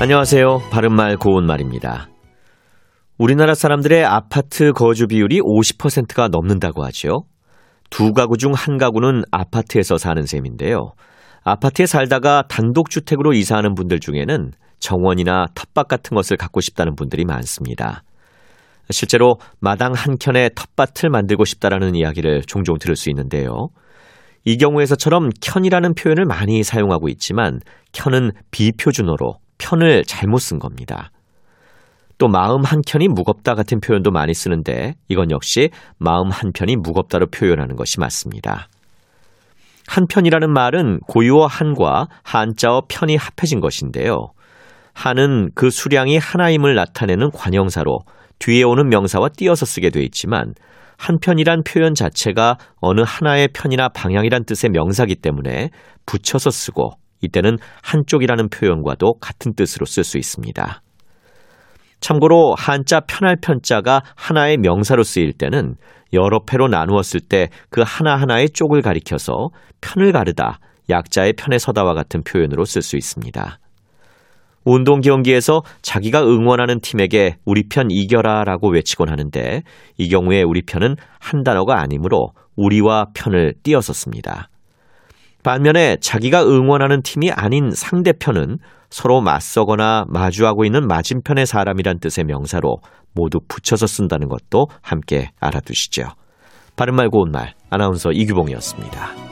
안녕하세요. 바른말 고운말입니다. 우리나라 사람들의 아파트 거주 비율이 50%가 넘는다고 하죠. 두 가구 중 한 가구는 아파트에서 사는 셈인데요. 아파트에 살다가 단독주택으로 이사하는 분들 중에는 정원이나 텃밭 같은 것을 갖고 싶다는 분들이 많습니다. 실제로 마당 한켠에 텃밭을 만들고 싶다라는 이야기를 종종 들을 수 있는데요. 이 경우에서처럼 켠이라는 표현을 많이 사용하고 있지만 켠은 비표준어로 편을 잘못 쓴 겁니다. 또 마음 한켠이 무겁다 같은 표현도 많이 쓰는데 이건 역시 마음 한편이 무겁다로 표현하는 것이 맞습니다. 한편이라는 말은 고유어 한과 한자어 편이 합해진 것인데요. 한은 그 수량이 하나임을 나타내는 관형사로 뒤에 오는 명사와 띄어서 쓰게 돼 있지만 한편이란 표현 자체가 어느 하나의 편이나 방향이란 뜻의 명사기 때문에 붙여서 쓰고 이때는 한쪽이라는 표현과도 같은 뜻으로 쓸 수 있습니다. 참고로 한자 편할 편자가 하나의 명사로 쓰일 때는 여러 패로 나누었을 때 그 하나하나의 쪽을 가리켜서 편을 가르다, 약자의 편에 서다와 같은 표현으로 쓸 수 있습니다. 운동 경기에서 자기가 응원하는 팀에게 우리 편 이겨라 라고 외치곤 하는데 이 경우에 우리 편은 한 단어가 아니므로 우리와 편을 띄어서 씁니다. 반면에 자기가 응원하는 팀이 아닌 상대편은 서로 맞서거나 마주하고 있는 맞은편의 사람이란 뜻의 명사로 모두 붙여서 쓴다는 것도 함께 알아두시죠. 바른말 고운말 아나운서 이규봉이었습니다.